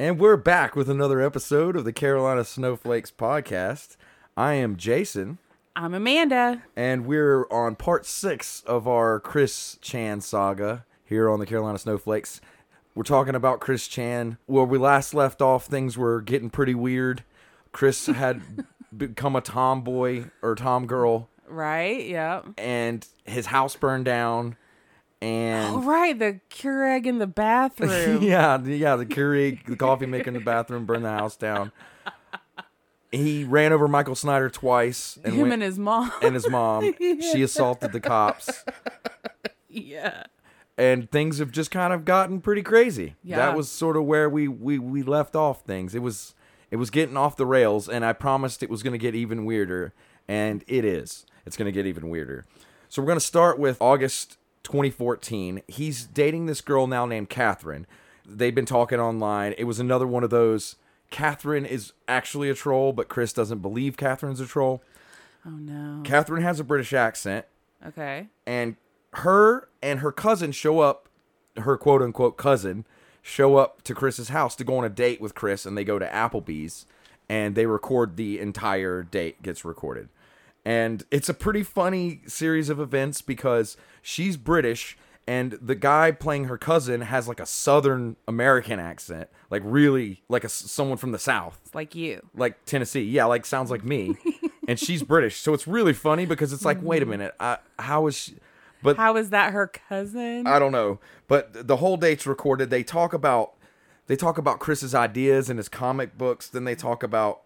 And we're back with another episode of the Carolina Snowflakes podcast. I am Jason, I'm Amanda. and we're on part six of our Chris Chan saga here on the Carolina Snowflakes. We're talking about Chris Chan. Where we last left off, things were getting pretty weird. Chris had become a tomboy or tom girl, Right? Yeah. and his house burned down. And Oh, right. The Keurig in the bathroom. yeah, the- yeah, the Keurig, the coffee maker in the bathroom burned the house down. He ran over Michael Snyder twice and Him went- and his mom. and his mom. She assaulted the cops, yeah. and things have just kind of gotten pretty crazy. Yeah. That was sort of where we we we left off things. It was it was getting off the rails, and I promised it was going to get even weirder, and it is. It's going to get even weirder. So we're going to start with August 2014. He's dating this girl now named Catherine. They've been talking online. It was another one of those. Catherine is actually a troll, but Chris doesn't believe Catherine's a troll. Oh, no. Catherine has a British accent. Okay. and her and her cousin show up her quote unquote cousin show up to Chris's house to go on a date with Chris and they go to Applebee's and they record the entire date gets recorded. And it's a pretty funny series of events because she's British and the guy playing her cousin has like a southern American accent, like really like a someone from the south like you. like Tennessee. Yeah, like sounds like me. and she's British. So it's really funny because it's like, wait a mm-hmm. minute, I, how is she? But How is that her cousin? I don't know. But the whole date's recorded. They talk about they talk about Chris's ideas and his comic books. Then they talk about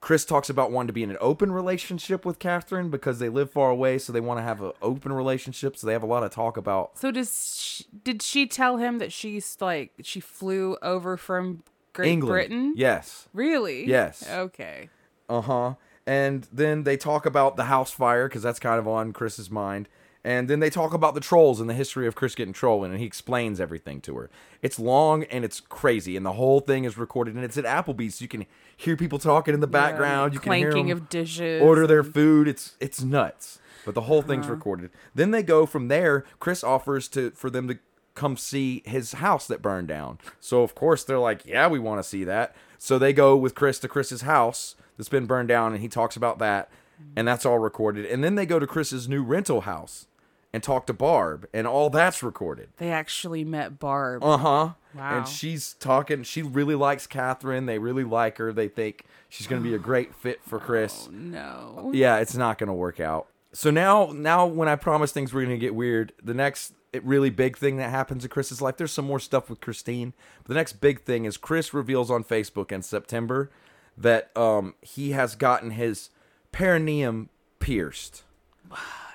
Chris talks about wanting to be in an open relationship with Catherine because they live far away, so they want to have an open relationship. So they have a lot of talk about so does she, did she tell him that she's like she flew over from Great England. Britain? Yes. Really? Yes. Okay. Uh huh. And then they talk about the house fire because that's kind of on Chris's mind. And then they talk about the trolls and the history of Chris getting trolling, and he explains everything to her. It's long and it's crazy, and the whole thing is recorded, and it's at Applebee's, so you can hear people talking in the background. you can hear clanking of dishes. order their food. It's it's nuts. But the whole Uh-huh. thing's recorded. Then they go from there. Chris offers to for them to come see his house that burned down. So of course they're like, yeah, we want to see that. So they go with Chris to Chris's house that's been burned down, and he talks about that, and that's all recorded. And then they go to Chris's new rental house and talk to Barb, and all that's recorded. They actually met Barb. Uh huh. Wow. And she's talking. She really likes Catherine. They really like her. They think she's going to be a great fit for Chris no. yeah, it's not going to work out. So now, now when I promise things were going to get weird, the next really big thing that happens in Chris's life, there's some more stuff with Christine. But the next big thing is Chris reveals on Facebook in September that um, he has gotten his perineum pierced,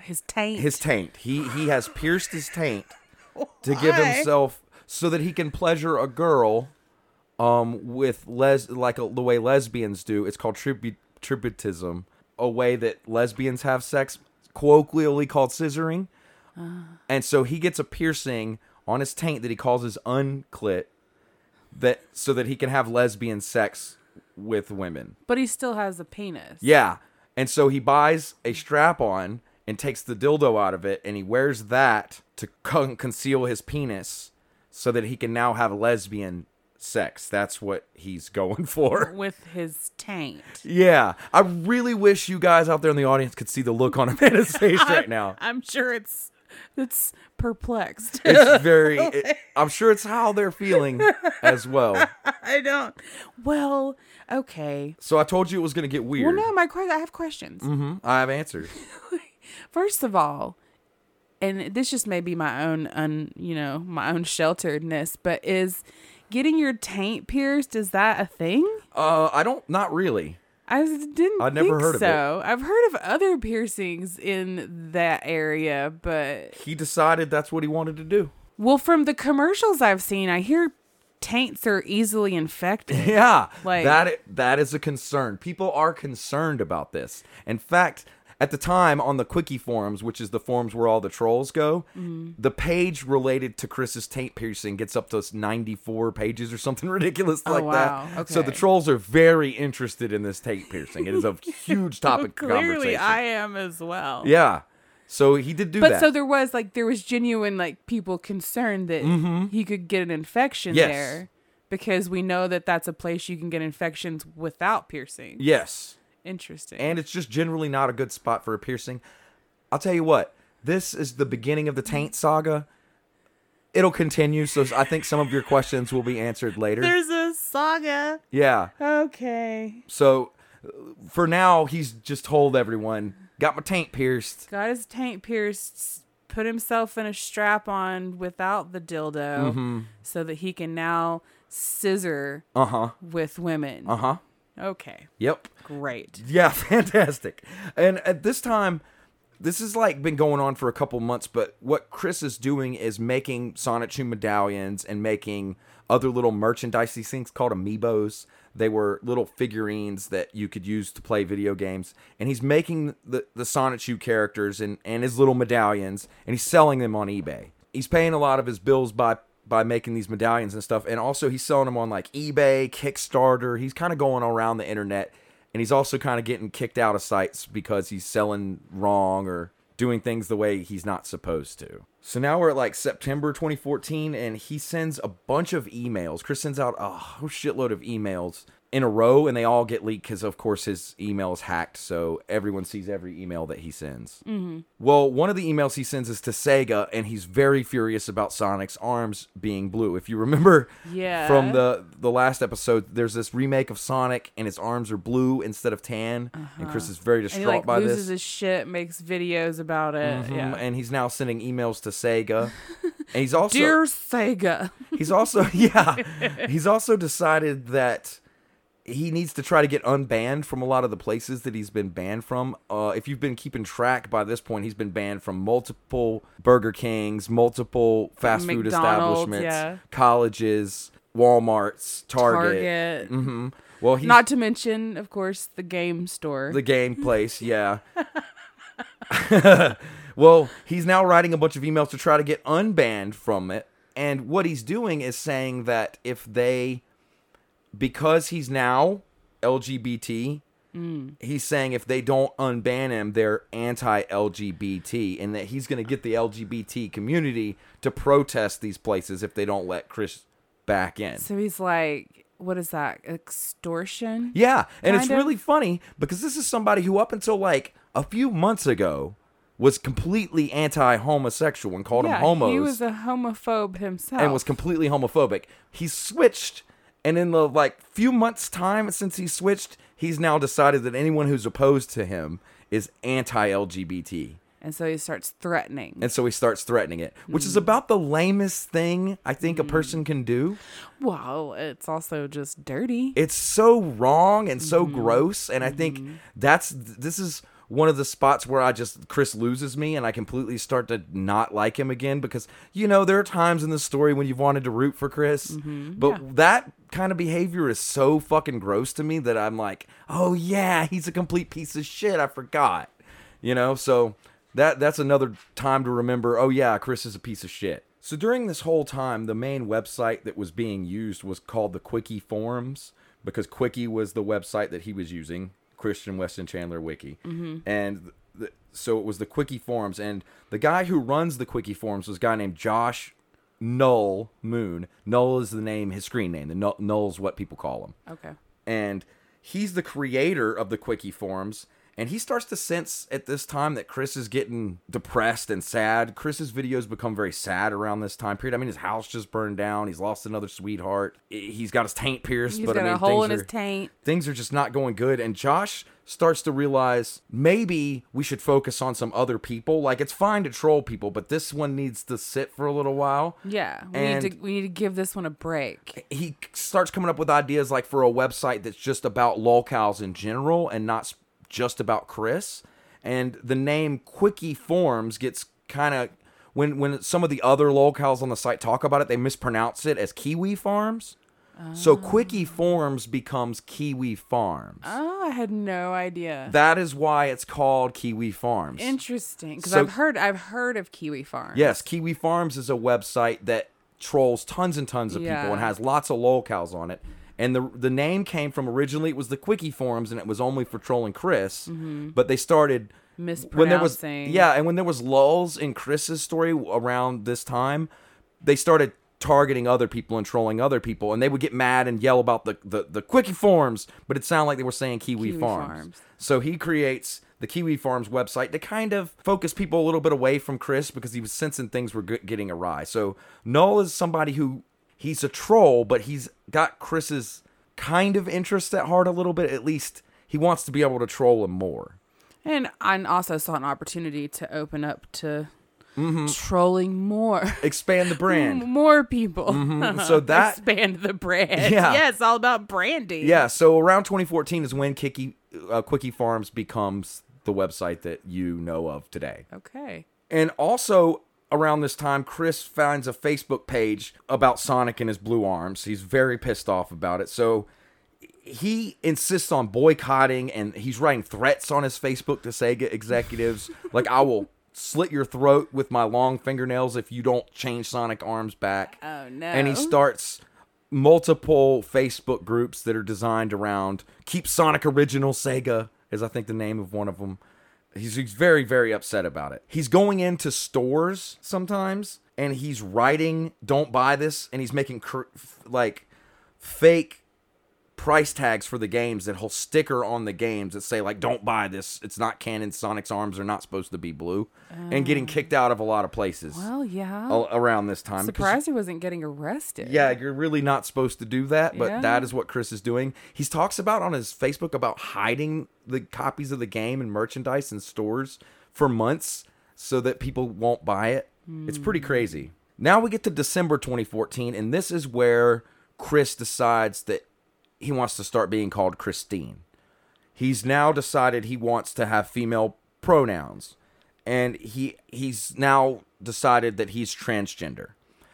His taint. his taint. He he has pierced his taint to give Why? himself so that he can pleasure a girl um with les like a, the way lesbians do it's called tribute tributism a way that lesbians have sex colloquially called scissoring and so he gets a piercing on his taint that he calls his unclit that so that he can have lesbian sex with women but he still has a penis. yeah. And so he buys a strap on and takes the dildo out of it and he wears that to con- conceal his penis so that he can now have lesbian sex. That's what he's going for. With his taint. Yeah. I really wish you guys out there in the audience could see the look on Amanda's face right now. I'm sure it's it's perplexed. It's very, it- I'm sure it's how they're feeling as well. I don't. Well, okay. So I told you it was going to get weird. Well, no, my question. I have questions. hmm I have answers. First of all, and this just may be my own, un, you know, my own shelteredness, but is getting your taint pierced is that a thing? Uh, I don't, not really. I didn't. I'd never think heard of it. so. I've heard of other piercings in that area, but He decided that's what he wanted to do. well, from the commercials I've seen, I hear taints are easily infected. Yeah, Like- that that is a concern. People are concerned about this. In fact, at the time on the CWCki forums, which is the forums where all the trolls go, Mm-hmm. the page related to Chris's taint piercing gets up to 94 pages or something ridiculous like Oh, wow. that. So the trolls are very interested in this taint piercing. It is a huge topic of Clearly, conversation. I am as well. yeah. So he did do that. But that. so there was like there was genuine like people concerned that he could get an infection Mm-hmm. Yes. there. because we know that that's a place you can get infections without piercing. Yes. Interesting. And it's just generally not a good spot for a piercing. I'll tell you what, this is the beginning of the Taint saga. It'll continue, so I think some of your questions will be answered later. There's a saga. yeah. Okay. So for now, he's just told everyone, got my taint pierced. Got his taint pierced, put himself in a strap on without the dildo Mm-hmm. so that he can now scissor Uh huh. with women. Uh huh. Okay. Yep. Great. Yeah, fantastic. And at this time, this has like been going on for a couple months, but what Chris is doing is making Sonichu medallions and making other little merchandise, these things called amiibos. They were little figurines that you could use to play video games. And he's making the, the Sonichu characters and, and his little medallions, and he's selling them on eBay. He's paying a lot of his bills by by making these medallions and stuff. And also he's selling them on like eBay, Kickstarter. He's kind of going around the internet and he's also kind of getting kicked out of sites because he's selling wrong or doing things the way he's not supposed to. So now we're at like September 2014, and he sends a bunch of emails. Chris sends out a whole shitload of emails in a row, and they all get leaked because, of course, his email is hacked, so everyone sees every email that he sends. Mm-hmm. Well, one of the emails he sends is to Sega, and he's very furious about Sonic's arms being blue. If you remember Yeah. from the the last episode, there's this remake of Sonic, and his arms are blue instead of tan, and Chris is very And distraught he like by loses this. his shit, makes videos about it. Mhm, Yeah. And he's now sending emails to Sega. and he's also Dear Sega. he's also yeah. He's also decided that he needs to try to get unbanned from a lot of the places that he's been banned from. Uh, if you've been keeping track by this point, he's been banned from multiple Burger Kings, multiple fast food establishments, yeah. colleges, Walmarts, Target. Target. hmm Well, Not to mention, of course, the game store. the game place, yeah. well, he's now writing a bunch of emails to try to get unbanned from it. And what he's doing is saying that if they, because he's now LGBT, mm. he's saying if they don't unban him, they're anti LGBT, and that he's going to get the LGBT community to protest these places if they don't let Chris back in. so he's like, what is that? Extortion? Yeah, and it's of. really funny because this is somebody who up until like a few months ago was completely anti-homosexual and called Yeah, them homos he was a homophobe himself. and was completely homophobic. He switched and in the like few months time since he switched, he's now decided that anyone who's opposed to him is anti-LGBT. and so he starts threatening. And so he starts threatening it, which is mm. about the lamest thing I think a mm. person can do. well, it's also just dirty. it's so wrong and so Mm-hmm. gross and i think mm-hmm. that's this is one of the spots where i just chris loses me and i completely start to not like him again because you know there are times in the story when you've wanted to root for chris Mm-hmm. but that kind of behavior is so fucking gross to me that i'm like oh yeah he's a complete piece of shit. I forgot you know? So that that's another time to remember oh yeah chris is a piece of shit. So during this whole time the main website that was being used was called the CWCki forums because CWCki was the website that he was using christian weston chandler wiki. Mm-hmm. And the, so it was the CWCki forums and the guy who runs the CWCki forums was a guy named josh null moon. Null is the name his screen name. The null, null's what people call him. Okay. and he's the creator of the CWCki forums and he starts to sense at this time that chris is getting depressed and sad. Chris's videos become very sad around this time period. I mean his house just burned down. He's lost another sweetheart. He's got his taint pierced He's but got i mean a hole in his taint. things are just not going good. And josh starts to realize maybe we should focus on some other people. Like it's fine to troll people but this one needs to sit for a little while. Yeah, we And- need to we need to give this one a break. he starts coming up with ideas like for a website that's just about lolcows in general and not just about Chris. And the name CWCki Forms gets kind of when when some of the other lolcows on the site talk about it, they mispronounce it as Kiwi Farms. So ah. CWCki Forms becomes Kiwi Farms. Oh, I had no idea. That is why it's called Kiwi Farms. Interesting, because So- I've heard I've heard of Kiwi Farms. Yes, Kiwi Farms is a website that trolls tons and tons of people and has lots of lolcows on it. And the the name came from originally it was the CWCki Forums and it was only for trolling Chris. Mm-hmm. But they started when there was mispronouncing. yeah, and when there was lulls in Chris's story around this time, they started targeting other people and trolling other people, and they would get mad and yell about the the, the quickie farms, but it sounded like they were saying Kiwi, Kiwi farms. Farms. So he creates the Kiwi Farms website to kind of focus people a little bit away from Chris because he was sensing things were getting awry. So Null is somebody who he's a troll, but he's got Chris's kind of interest at heart a little bit. At least he wants to be able to troll him more. And I also saw an opportunity to open up to Mm-hmm. trolling more. Expand the brand. More people. So that expand the brand. Yeah. Yeah, it's all about branding. Yeah, so around 2014 is when Kiki, uh, Quickie Farms becomes the website that you know of today. Okay. And also around this time, Chris finds a Facebook page about Sonic and his blue arms. He's very pissed off about it. So he insists on boycotting and he's writing threats on his Facebook to Sega executives. like, I will slit your throat with my long fingernails if you don't change Sonic arms back. Oh no. And he starts multiple Facebook groups that are designed around Keep Sonic Original Sega, is I think the name of one of them. He's, he's very, very upset about it. He's going into stores sometimes and he's writing, don't buy this, and he's making cr- like fake price tags for the games that he'll sticker on the games that say like don't buy this it's not canon sonic's arms are not supposed to be blue and getting kicked out of a lot of places Well, yeah. a- around this time Surprised he wasn't getting arrested. yeah, you're really not supposed to do that, but Yeah. that is what Chris is doing. He talks about on his Facebook about hiding the copies of the game and merchandise in stores for months so that people won't buy it. It's pretty hmm. crazy. Now we get to December 2014, and this is where Chris decides that he wants to start being called Christine. He's now decided he wants to have female pronouns, and he he's now decided that he's transgender.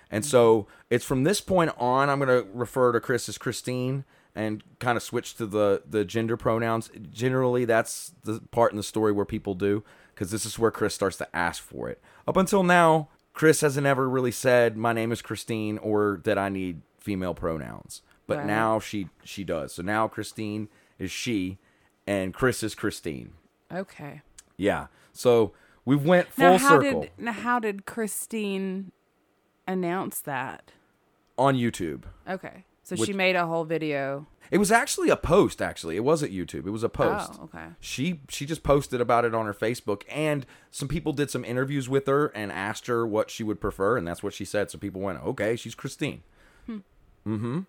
And so it's from this point on, I'm going to refer to Chris as Christine and kind of switch to the, the gender pronouns. Generally, that's the part in the story where people do, because this is where Chris starts to ask for it. Up until now, Chris hasn't ever really said, My name is Christine, or that I need female pronouns. But Right. now she she does. So now Christine is she, and Chris is Christine. Okay. Yeah. So we went full Now how circle did now how did Christine announce that? on YouTube. Okay. So Which- she made a whole video. It was actually a post. Actually, it wasn't YouTube. It was a post. Oh, okay. She she just posted about it on her Facebook, and some people did some interviews with her and asked her what she would prefer, and that's what she said. So people went, "Okay, she's Christine." Mm-hmm.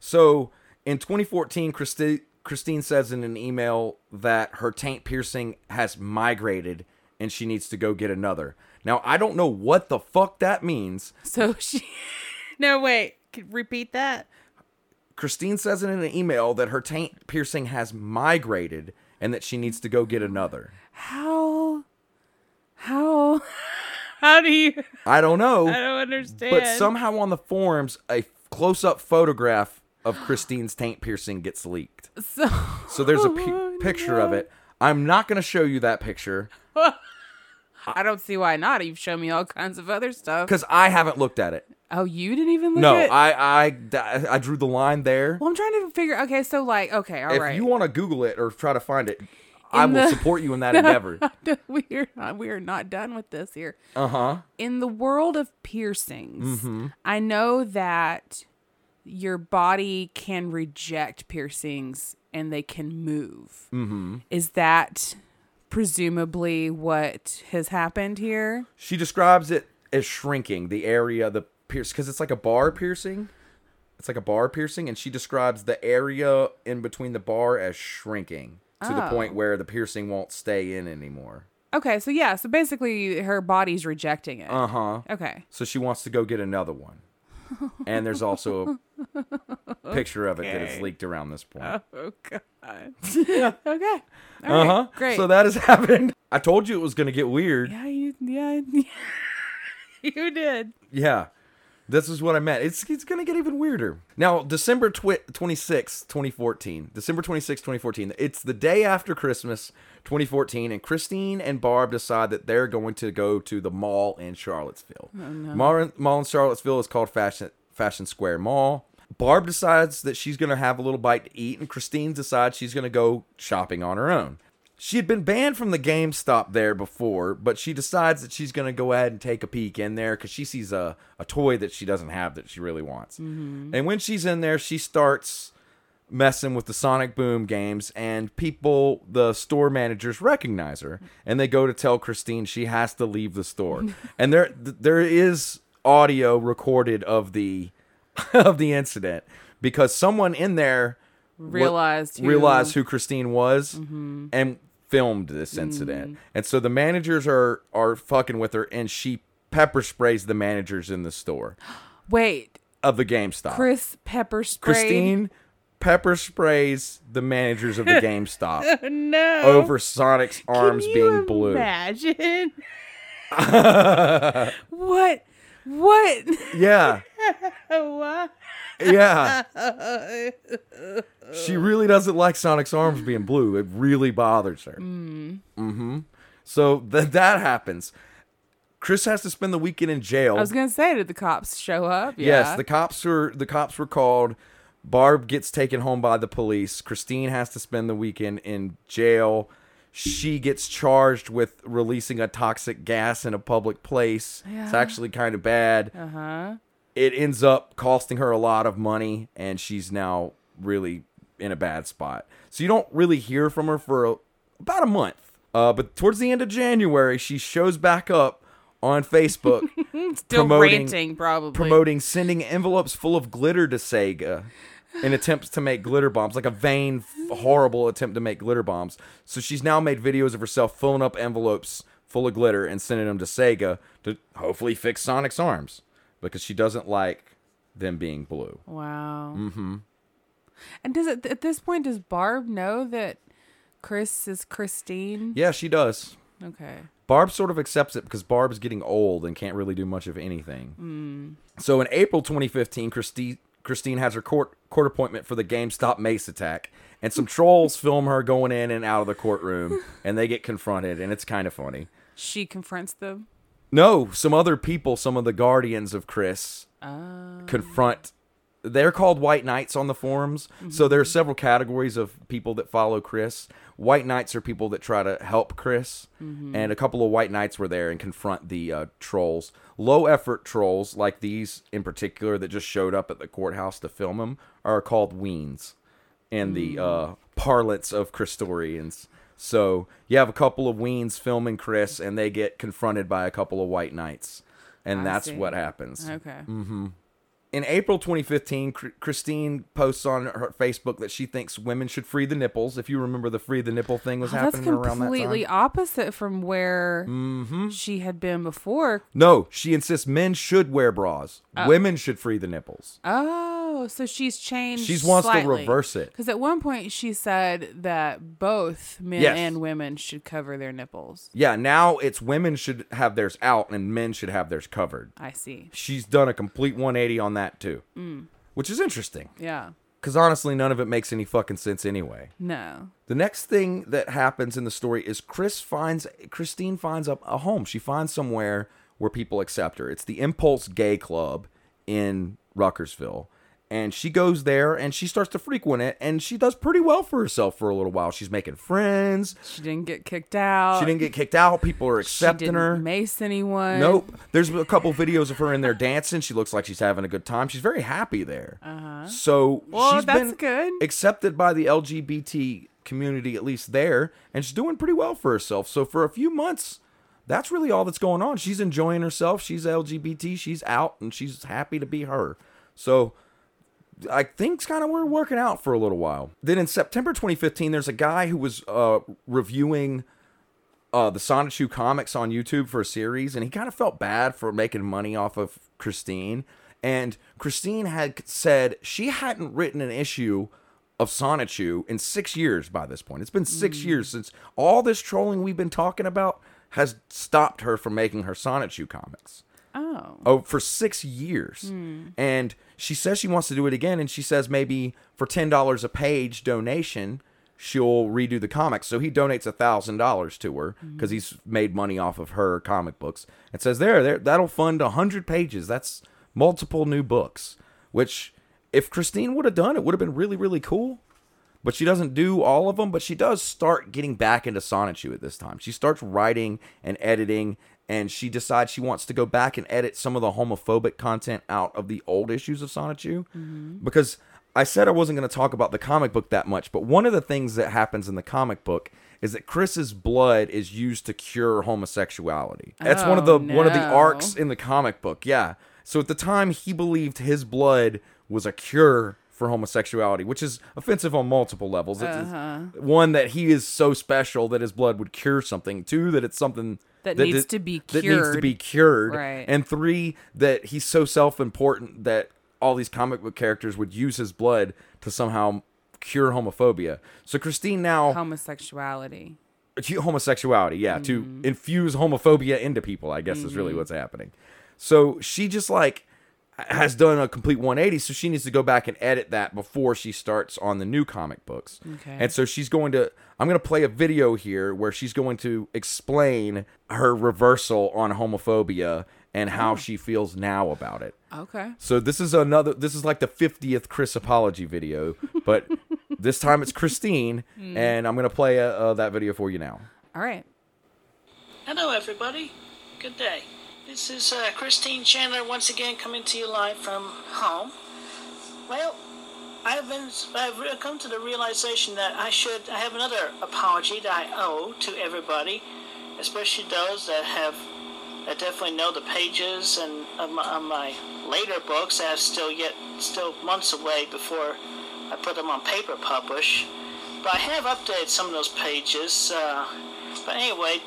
So in 2014, Christi- Christine says in an email that her taint piercing has migrated and she needs to go get another. Now I don't know what the fuck that means. So she No, wait. Could repeat that? Christine says in an email that her taint piercing has migrated and that she needs to go get another. How how how do you I don't know, I don't understand. but somehow on the forums, a close-up photograph of Christine's taint piercing gets leaked. so So there's a Oh, picture of it. I'm not going to show you that picture I don't see why not. You've shown me all kinds of other stuff. because I haven't looked at it. Oh, you didn't even look No, at I, I I drew the line there. Well, I'm trying to figure okay, so like okay, all right. if you want to Google it or try to find it, I In will the- support you in that endeavor. we're not we are not done with this here. Uh huh. in the world of piercings, Mm-hmm. I know that your body can reject piercings and they can move. Mm-hmm. Is that presumably what has happened here? She describes it as shrinking the area, the pierce, because it's like a bar piercing. It's like a bar piercing, and she describes the area in between the bar as shrinking to the Oh. point where the piercing won't stay in anymore. Okay, so yeah, so basically her body's rejecting it. Uh huh. okay. So she wants to go get another one. And there's also a picture of it that is leaked around this point. Oh god. okay. All right, Uh huh. Great. So that has happened. I told you it was going to get weird. yeah, you yeah. you did. Yeah. This is what I meant. It's it's going to get even weirder. Now, December twi- 26, 2014. December 26, 2014. It's the day after Christmas, 2014, and Christine and Barb decide that they're going to go to the mall in Charlottesville. Oh, mall, mall in Charlottesville is called Fashion Fashion Square Mall. Barb decides that she's going to have a little bite to eat, and Christine decides she's going to go shopping on her own. She had been banned from the GameStop there before, but she decides that she's going to go ahead and take a peek in there because she sees a, a toy that she doesn't have that she really wants. Mm-hmm. And when she's in there, she starts messing with the Sonic Boom games, and people, the store managers, recognize her, and they go to tell Christine she has to leave the store. and there, th- there is audio recorded of the of the incident because someone in there Realized who- realized who Christine was mm-hmm. and filmed this incident. Mm. And so the managers are are fucking with her, and she pepper sprays the managers in the store Wait, of the GameStop. Chris Pepper Spray. Christine pepper sprays the managers of the GameStop No. over Sonic's arms being blue. Imagine. what? What? Yeah, what? Yeah. she really doesn't like Sonic's arms being blue. It really bothers her. Mm-hmm. So th- that happens. Chris has to spend the weekend in jail. I was gonna say, did the cops show up? Yeah. Yes, the cops were the cops were called. Barb gets taken home by the police. Christine has to spend the weekend in jail. She gets charged with releasing a toxic gas in a public place. It's actually kind of bad. Uh huh. It ends up costing her a lot of money, and she's now really in a bad spot. So you don't really hear from her for a, about a month. Uh, but towards the end of January, she shows back up on Facebook Still Promoting- ranting, probably. promoting sending envelopes full of glitter to Sega in attempts to make glitter bombs, like a vain, f- horrible attempt to make glitter bombs. So she's now made videos of herself filling up envelopes full of glitter and sending them to Sega to hopefully fix Sonic's arms because she doesn't like them being blue. Wow. Mm-hmm. And does it at this point does Barb know that Chris is Christine? Yeah, she does. Okay. Barb sort of accepts it because Barb's getting old and can't really do much of anything. So in April 2015, Christine Christine has her court court appointment for the GameStop Mace attack, and some trolls film her going in and out of the courtroom, and they get confronted, and it's kind of funny. She confronts them. No, some other people, some of the guardians of Chris, confront. They're called White Knights on the forums. So there are several categories of people that follow Chris. White Knights are people that try to help Chris, and a couple of White Knights were there and confront the uh, trolls. Low effort trolls, like these in particular, that just showed up at the courthouse to film them, are called Weens in the uh, parlance of Christorians. So you have a couple of Weens filming Chris, and they get confronted by a couple of White Knights, and I that's see. what happens. Okay. Mm-hmm. In April 2015, Christine posts on her Facebook that she thinks women should free the nipples. If you remember, the free the nipple thing was Oh, happening around that time. completely opposite from where Mm-hmm. she had been before. No, she insists men should wear bras. Oh. Women should free the nipples. Oh, so she's changed. She wants to reverse it. Because at one point she said that both men Yes. and women should cover their nipples. Yeah, now it's women should have theirs out and men should have theirs covered. I see. She's done a complete 180 on that too, mm. which is interesting. Yeah. Because honestly, none of it makes any fucking sense anyway. No. The next thing that happens in the story is Chris finds Christine finds a, a home. She finds somewhere where people accept her. It's the Impulse Gay Club in Ruckersville. And she goes there and she starts to frequent it and she does pretty well for herself for a little while. She's making friends. She didn't get kicked out. She didn't get kicked out. People are She accepting didn't her. mace anyone. Nope. There's a couple videos of her in there dancing. She looks like she's having a good time. She's very happy there. Uh-huh. So Well, she's been good. accepted by the LGBT community, at least there, and she's doing pretty well for herself. So for a few months, that's really all that's going on. She's enjoying herself. She's LGBT. She's out, and she's happy to be her. So I think kind of we're working out for a little while. Then in September 2015, there's a guy who was uh, reviewing uh, the Sonichu comics on YouTube for a series, and he kind of felt bad for making money off of Christine. And Christine had said she hadn't written an issue of Sonichu in six years by this point. It's been six years since all this trolling we've been talking about has stopped her from making her Sonichu comics Oh. oh for six years hmm. and she says she wants to do it again and she says maybe for ten dollars a page donation she'll redo the comics so he donates a thousand dollars to her hmm. because he's made money off of her comic books and says there there that'll fund a hundred pages that's multiple new books which if christine would have done it would have been really really cool but she doesn't do all of them. But she does start getting back into Sonichu at this time. She starts writing and editing, and she decides she wants to go back and edit some of the homophobic content out of the old issues of Sonichu mm-hmm. because I said I wasn't going to talk about the comic book that much, but one of the things that happens in the comic book is that Chris's blood is used to cure homosexuality. That's one of the Oh, one of the arcs in the comic book. Yeah. So at the time he believed his blood was a cure for homosexuality, which is offensive on multiple levels. Uh-huh. one that he is so special that his blood would cure something. Two that it's something That needs to be That needs to cured. be cured. Right. And three that he's so self-important that all these comic book characters would use his blood to somehow cure homophobia. So Christine now Homosexuality. homosexuality, yeah, to Mm-hmm. infuse homophobia into people, I guess is really what's happening. So she just like has done a complete 180, so she needs to go back and edit that before she starts on the new comic books. Okay. And so she's going to I'm going to play a video here where she's going to explain her reversal on homophobia and how Oh. she feels now about it. Okay. So this is another. This is like the fiftieth Chris apology video, but this time it's Christine, Mm. and I'm gonna play uh, uh, that video for you now. All right. Hello, everybody. Good day. This is uh, Christine Chandler once again coming to you live from home. Well, I've been I've come to the realization that I should I have another apology that I owe to everybody, especially those that have that definitely know the pages and of my, of my later books that are still yet still months away before I put them on paper publish. But I have updated some of those pages. Uh, but anyway,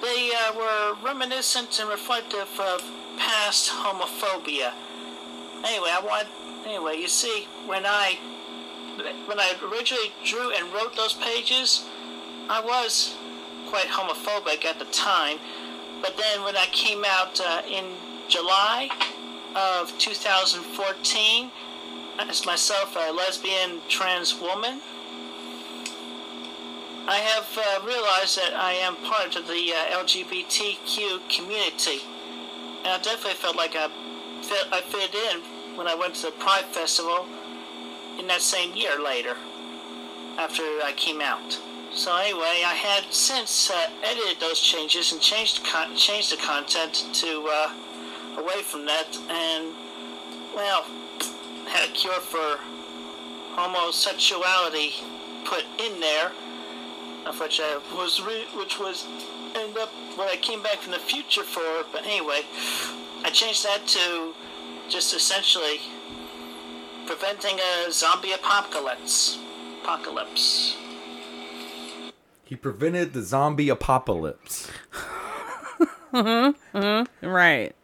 they uh, were reminiscent and reflective of past homophobia. Anyway, I want. Anyway, you see, when I when I originally drew and wrote those pages, I was quite homophobic at the time. But then when I came out uh, in July of 2014 as myself a lesbian trans woman, I have uh, realized that I am part of the uh, LGBTQ community, and I definitely felt like I fit, I fit in when I went to the Pride Festival in that same year later, after I came out. So anyway, I had since uh, edited those changes and changed con- changed the content to uh, away from that, and well, had a cure for homosexuality put in there of which I was re- which was end up what I came back from the future for. But anyway, I changed that to just essentially preventing a zombie apocalypse. Apocalypse. He prevented the zombie apocalypse. Mhm mhm right.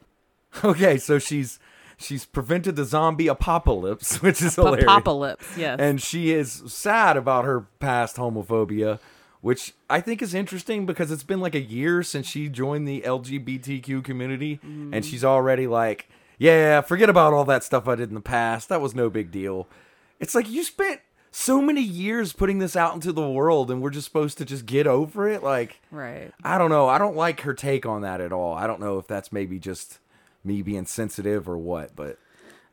Okay, so she's she's prevented the zombie apocalypse, which is hilarious. Apocalypse. Yes. and she is sad about her past homophobia, which I think is interesting because it's been like a year since she joined the LGBTQ community, and she's already like, "Yeah, forget about all that stuff I did in the past. That was no big deal." It's like you spent so many years putting this out into the world, and we're just supposed to just get over it. Like, right. I don't know. I don't like her take on that at all. I don't know if that's maybe just me being sensitive or what, but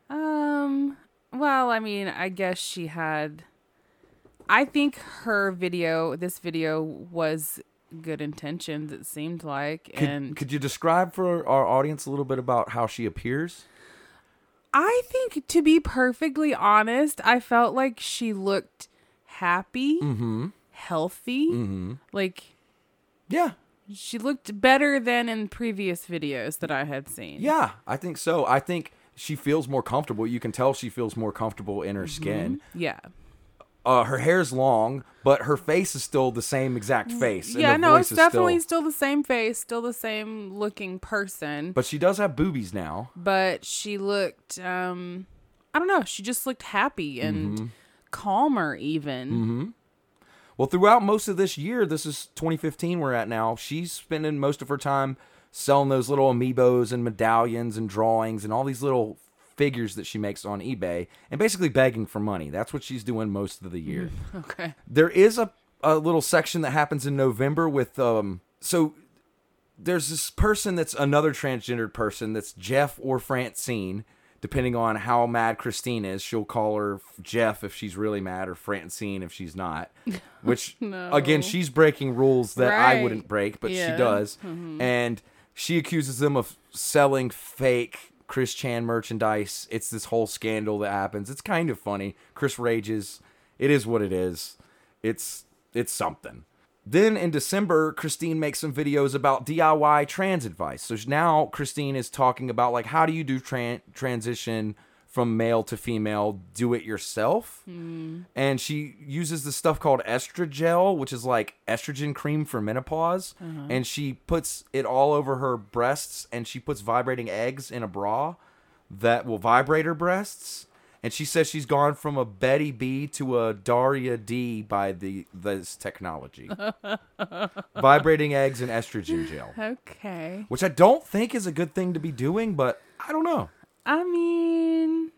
Um. Well, I mean, I guess she had. I think her video, this video, was good intentions. It seemed like, could, and could you describe for our audience a little bit about how she appears? I think, to be perfectly honest, I felt like she looked happy, Mm-hmm. healthy. Like Yeah. she looked better than in previous videos that I had seen. Yeah, I think so. I think she feels more comfortable. You can tell she feels more comfortable in her skin. Yeah. Uh, her hair's long, but her face is still the same exact face. Yeah, no, it's definitely Still, still the same face, still the same looking person. but she does have boobies now. but she looked um I don't know, she just looked happy and Mm-hmm. calmer even. Well, throughout most of this year, this is 2015 we're at now, she's spending most of her time selling those little amiibos and medallions and drawings and all these little figures that she makes on eBay and basically begging for money. That's what she's doing most of the year. Okay. There is a, a little section that happens in November with um so there's this person that's another transgendered person that's Jeff or Francine. depending on how mad Christine is, she'll call her Jeff if she's really mad or Francine if she's not. Which again, she's breaking rules that I wouldn't break, but she Yeah. does. And she accuses them of selling fake Chris Chan merchandise. It's this whole scandal that happens. It's kind of funny. Chris rages. It is what it is. It's it's something. Then in December, Christine makes some videos about DIY trans advice. So now Christine is talking about like how do you do tran- transition from male to female, do it yourself. Hmm. And she uses this stuff called estrogel, which is like estrogen cream for menopause. Uh-huh. And she puts it all over her breasts and she puts vibrating eggs in a bra that will vibrate her breasts. And she says she's gone from a Betty B to a Daria D by the this technology. Vibrating eggs and estrogen gel. Okay. Which I don't think is a good thing to be doing, but I don't know. I mean,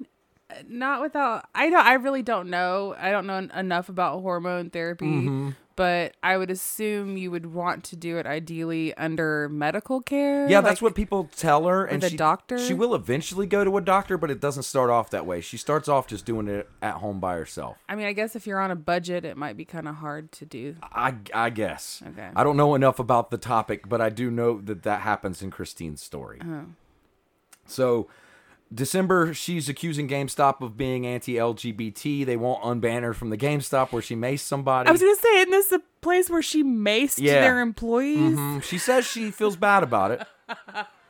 not without. I don't. I really don't know. I don't know enough about hormone therapy, Mm-hmm. but I would assume you would want to do it ideally under medical care. Yeah, that's what people tell her. And a she, doctor? She will eventually go to a doctor, but it doesn't start off that way. She starts off just doing it at home by herself. I mean, I guess if you're on a budget, it might be kind of hard to do. I, I guess. Okay. I don't know enough about the topic, but I do know that that happens in Christine's story. Uh-huh. So, December, she's accusing GameStop of being anti-LGBT. They won't unban her from the GameStop where she maced somebody. I was gonna say, isn't this a place where she maced Yeah. their employees? Mm, She says she feels bad about it.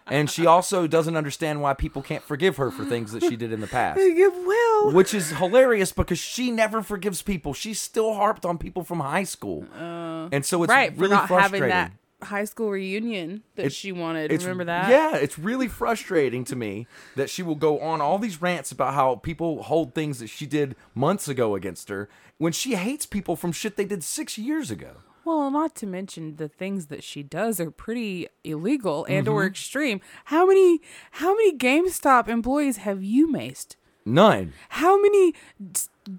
And she also doesn't understand why people can't forgive her for things that she did in the past. Will. Which is hilarious because she never forgives people. She's still harped on people from high school. and so it's right really frustrating. High school reunion that It's- she wanted. Remember that? Yeah, it's really frustrating to me that she will go on all these rants about how people hold things that she did months ago against her when she hates people from shit they did six years ago. Well, not to mention the things that she does are pretty illegal and Mm-hmm. or extreme. How many how many GameStop employees have you maced? None. How many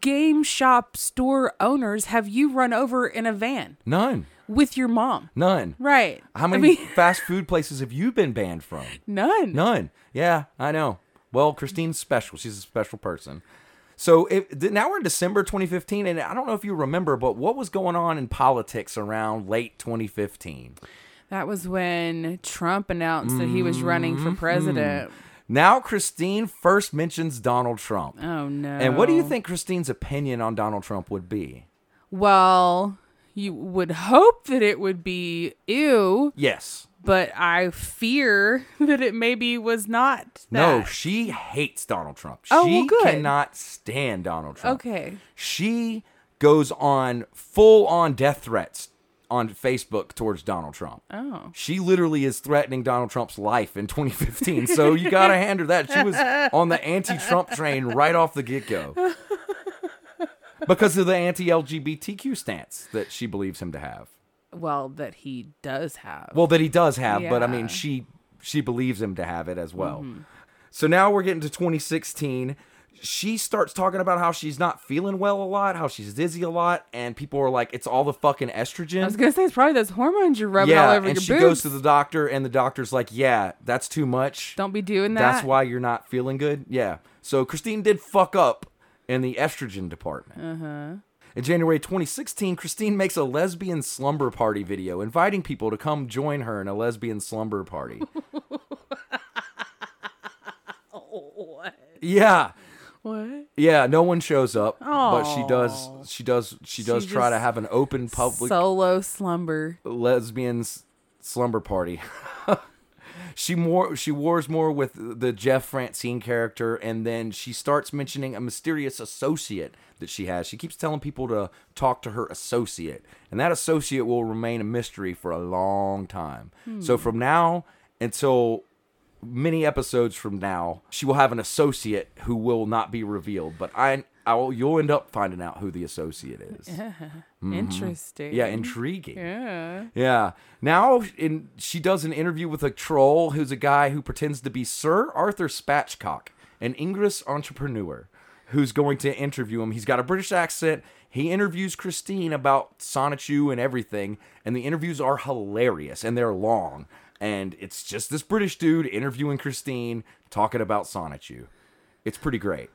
game shop store owners have you run over in a van None. With your mom? None. Right. How I many mean, fast food places have you been banned from? none. None. Yeah, I know. Well, Christine's special. She's a special person. So if, th- now we're in December 2015, and I don't know if you remember, but what was going on in politics around late 2015? That was when Trump announced that he was running Mm-hmm. for president. Now Christine first mentions Donald Trump. Oh no. And what do you think Christine's opinion on Donald Trump would be? Well, you would hope that it would be ew, Yes. but I fear that it maybe was not. No, she hates Donald Trump. Oh, she well, good. cannot stand Donald Trump. Okay. She goes on full on death threats on Facebook towards Donald Trump. Oh. She literally is threatening Donald Trump's life in 2015. So you got to hand her that. She was on the anti Trump train right off the get go because of the anti LGBTQ stance that she believes him to have. Well, that he does have. Well, that he does have, but I mean, she she believes him to have it as well. Mm-hmm. So now we're getting to 2016. She starts talking about how she's not feeling well a lot, how she's dizzy a lot, and people are like, "It's all the fucking estrogen." I was gonna say it's probably those hormones you're rubbing yeah, all over and your she boobs. goes to the doctor, and the doctor's like, "Yeah, that's too much. Don't be doing that. That's why you're not feeling good." Yeah. So Christine did fuck up in the estrogen department. Uh-huh. In January 2016, Christine makes a lesbian slumber party video, inviting people to come join her in a lesbian slumber party. What? yeah. What? Yeah, no one shows up, but she does. She does. She does She try to have an open public Solo slumber. lesbians slumber party. she more she wars more with the Jeff Francine character, and then she starts mentioning a mysterious associate that she has. She keeps telling people to talk to her associate, and that associate will remain a mystery for a long time. So hmm. from now until many episodes from now, she will have an associate who will not be revealed, but I. I will, you'll end up finding out who the associate is. Interesting. Mm-hmm. Yeah, intriguing. Yeah. Yeah. Now, in she does an interview with a troll who's a guy who pretends to be Sir Arthur Spatchcock, an English entrepreneur, who's going to interview him. He's got a British accent. He interviews Christine about Sonichu and everything, and the interviews are hilarious and they're long. And it's just this British dude interviewing Christine talking about Sonichu. It's pretty great.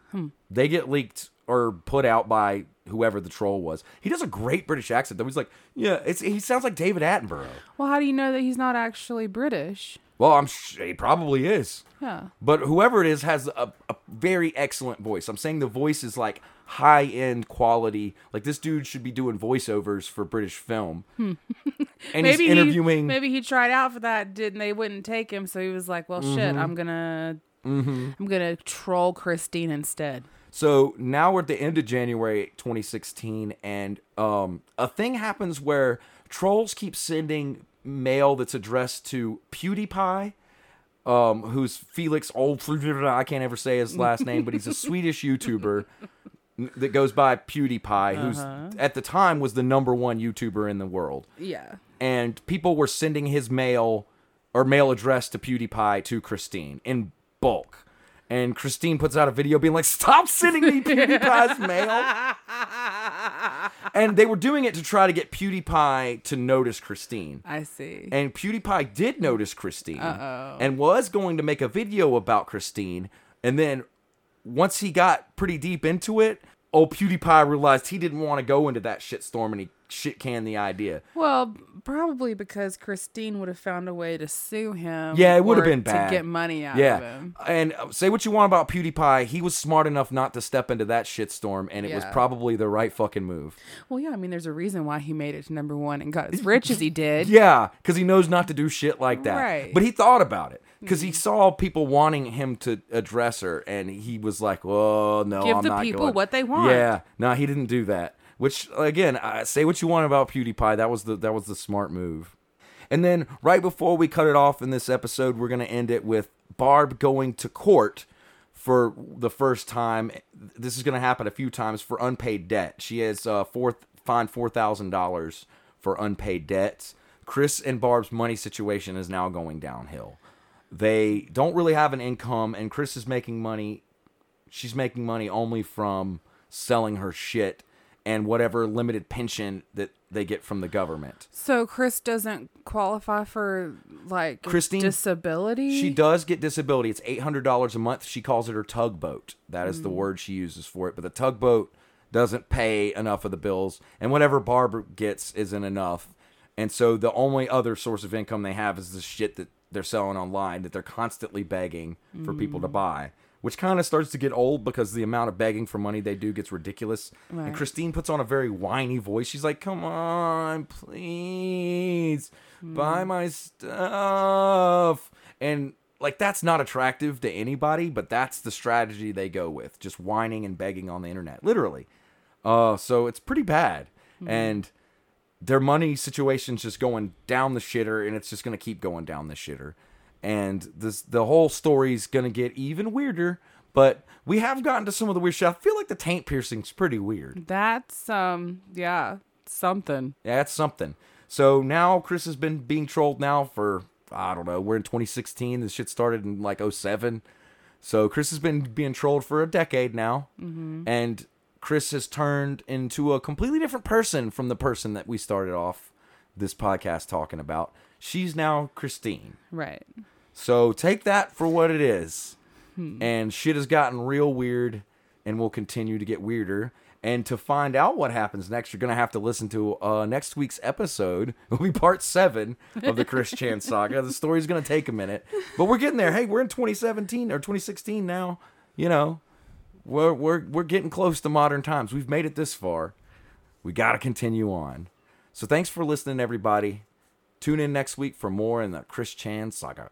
They get leaked or put out by whoever the troll was. He does a great British accent though. He's like, yeah, it's he sounds like David Attenborough. Well, how do you know that he's not actually British? Well, I'm sure he probably is. Yeah. But whoever it is has a, a very excellent voice. I'm saying the voice is like high end quality. Like this dude should be doing voiceovers for British film. and maybe he's interviewing. He, maybe he tried out for that, didn't they? Wouldn't take him, so he was like, "Well, shit, Mm-hmm. I'm gonna, I'm gonna troll Christine instead." So now we're at the end of January 2016, and um, a thing happens where trolls keep sending mail that's addressed to PewDiePie, um, who's Felix Old. I can't ever say his last name, but he's a Swedish YouTuber that goes by PewDiePie, who's at the time was the number one YouTuber in the world Yeah. and people were sending his mail or mail address to PewDiePie to Christine in bulk. And Christine puts out a video being like, "Stop sending me PewDiePie's mail." And they were doing it to try to get PewDiePie to notice Christine. I see. And PewDiePie did notice Christine Oh. and was going to make a video about Christine. And then once he got pretty deep into it, old PewDiePie realized he didn't want to go into that shitstorm and he shit canned the idea. Well, probably because Christine would have found a way to sue him. Yeah, it would have been bad to get money out of him. and uh, say what you want about PewDiePie, he was smart enough not to step into that shitstorm, and it was probably the right fucking move. Well, yeah, I mean, there's a reason why he made it to number one and got as rich as he did. Yeah, because he knows not to do shit like that. Right. But he thought about it because he saw people wanting him to address her, and he was like, "Oh no, Give I'm the not people going." what they want. Yeah, no, he didn't do that. Which again, uh, say what you want about PewDiePie, that was the that was the smart move. And then right before we cut it off in this episode, we're gonna end it with Barb going to court for the first time. This is gonna happen a few times for unpaid debt. She has uh, four fined four thousand dollars for unpaid debts. Chris and Barb's money situation is now going downhill. They don't really have an income, and Chris is making money she's making money only from selling her shit and whatever limited pension that they get from the government. So Chris doesn't qualify for like Christine- disability. She does get disability. It's $800 a month. She calls it her tugboat. That is the mm. word she uses for it. But the tugboat doesn't pay enough of the bills, and whatever Barbara gets isn't enough. And so the only other source of income they have is the shit that they're selling online that they're constantly begging for people to mm. buy. Which kind of starts to get old because the amount of begging for money they do gets ridiculous. And Christine puts on a very whiny voice. She's like, "Come on, please, hmm. buy my stuff." And like that's not attractive to anybody, but that's the strategy they go with, just whining and begging on the internet, literally. Uh, so it's pretty bad, hmm. and their money situation's just going down the shitter, and it's just gonna keep going down the shitter, and this the whole story's gonna get even weirder. But we have gotten to some of the weird shit. I feel like the taint piercing's pretty weird. That's um yeah something. Yeah, that's something. So now Chris has been being trolled now for I don't know. We're in 2016. This shit started in like 07. So Chris has been being trolled for a decade now, and Chris has turned into a completely different person from the person that we started off this podcast talking about. She's now Christine. Right. So take that for what it is. And shit has gotten real weird and will continue to get weirder. And to find out what happens next, you're going to have to listen to uh, next week's episode. It'll be part seven of the Chris Chan saga. The story's going to take a minute, but we're getting there. Hey, we're in 2017 or 2016 now. You know, we're, we're, we're getting close to modern times. We've made it this far. We got to continue on. So thanks for listening, everybody. Tune in next week for more in the Chris Chan saga.